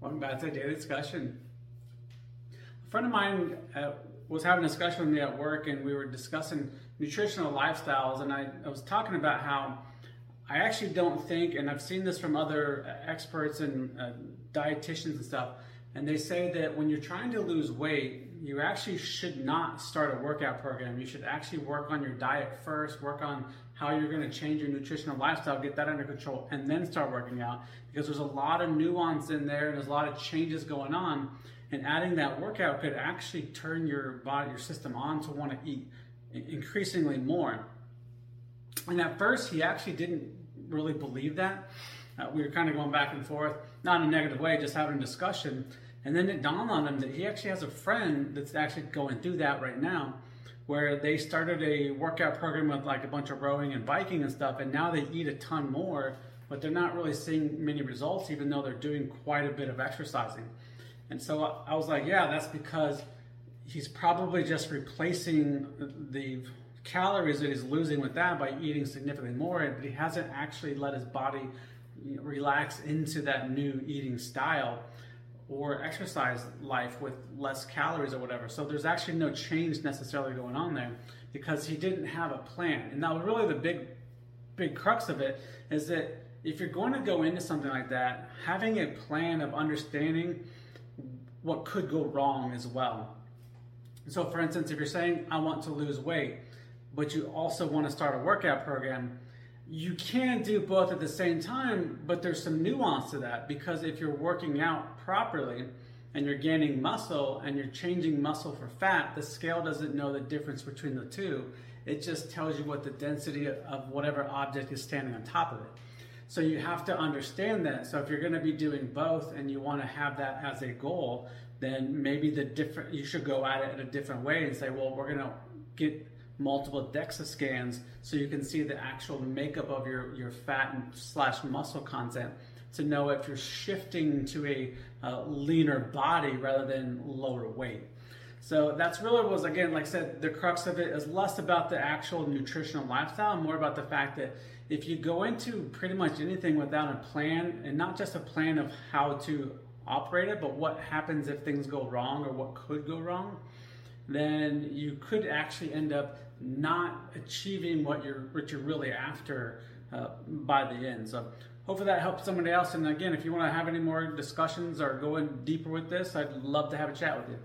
Welcome back to Daily Discussion. A friend of mine uh, was having a discussion with me at work, and we were discussing nutritional lifestyles. And I, I was talking about how I actually don't think, and I've seen this from other experts and uh, dietitians and stuff, and they say that when you're trying to lose weight, you actually should not start a workout program. You should actually work on your diet first, work on how you're going to change your nutritional lifestyle, get that under control, and then start working out because there's a lot of nuance in there and there's a lot of changes going on. And adding that workout could actually turn your body, your system on to want to eat increasingly more. And at first, he actually didn't really believe that. Uh, we were kind of going back and forth, not in a negative way, just having a discussion. And then it dawned on him that he actually has a friend that's actually going through that right now, where they started a workout program with like a bunch of rowing and biking and stuff, and now they eat a ton more, but they're not really seeing many results, even though they're doing quite a bit of exercising. And so I was like, yeah, that's because he's probably just replacing the calories that he's losing with that by eating significantly more, but he hasn't actually let his body relax into that new eating style or exercise life with less calories or whatever. So there's actually no change necessarily going on there because he didn't have a plan. And now really the big big crux of it is that if you're going to go into something like that, having a plan of understanding what could go wrong as well. So for instance, if you're saying I want to lose weight, but you also want to start a workout program, you can do both at the same time, but there's some nuance to that because if you're working out properly and you're gaining muscle and you're changing muscle for fat, the scale doesn't know the difference between the two. It just tells you what the density of whatever object is standing on top of it. So you have to understand that. So if you're going to be doing both and you want to have that as a goal, then maybe the different you should go at it in a different way and say, well, we're going to get multiple DEXA scans so you can see the actual makeup of your, your fat and slash muscle content to know if you're shifting to a uh, leaner body rather than lower weight. So that's really was again, like I said, the crux of it is less about the actual nutritional lifestyle, more about the fact that if you go into pretty much anything without a plan, and not just a plan of how to operate it, but what happens if things go wrong or what could go wrong, then you could actually end up not achieving what you're what you're really after uh, by the end. So hopefully that helps somebody else. And again, if you want to have any more discussions or go in deeper with this, I'd love to have a chat with you.